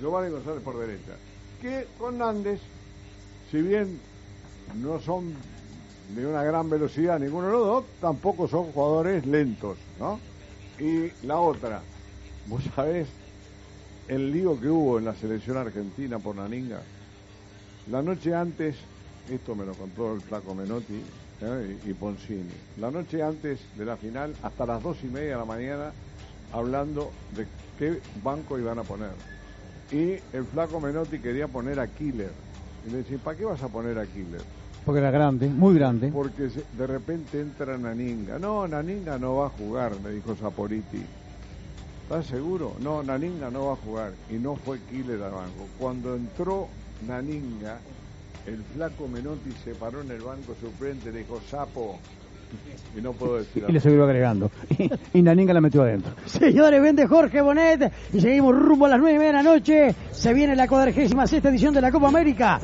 Giovanni González por derecha. Que con Nández, si bien no son de una gran velocidad ninguno de los dos, tampoco son jugadores lentos, ¿no? Y la otra, vos sabés el lío que hubo en la selección argentina por Naninga. La noche antes, esto me lo contó el flaco Menotti ¿eh? y, y Poncini, la noche antes de la final, hasta las dos y media de la mañana, hablando de qué banco iban a poner. Y el flaco Menotti quería poner a Killer. Y le decía, ¿para qué vas a poner a Killer? Porque era grande, muy grande. Porque de repente entra Naninga. No, Naninga no va a jugar, me dijo Saporiti. ¿Estás seguro? No, Naninga no va a jugar. Y no fue Killer al banco. Cuando entró Naninga, el flaco Menotti se paró en el banco suplente, le dijo, sapo. Y no puedo decir Y le siguió agregando. Y, Naninga la metió adentro. Señores, vende Jorge Bonet y seguimos rumbo a las nueve de la noche. Se viene la cuadragésima sexta edición de la Copa América.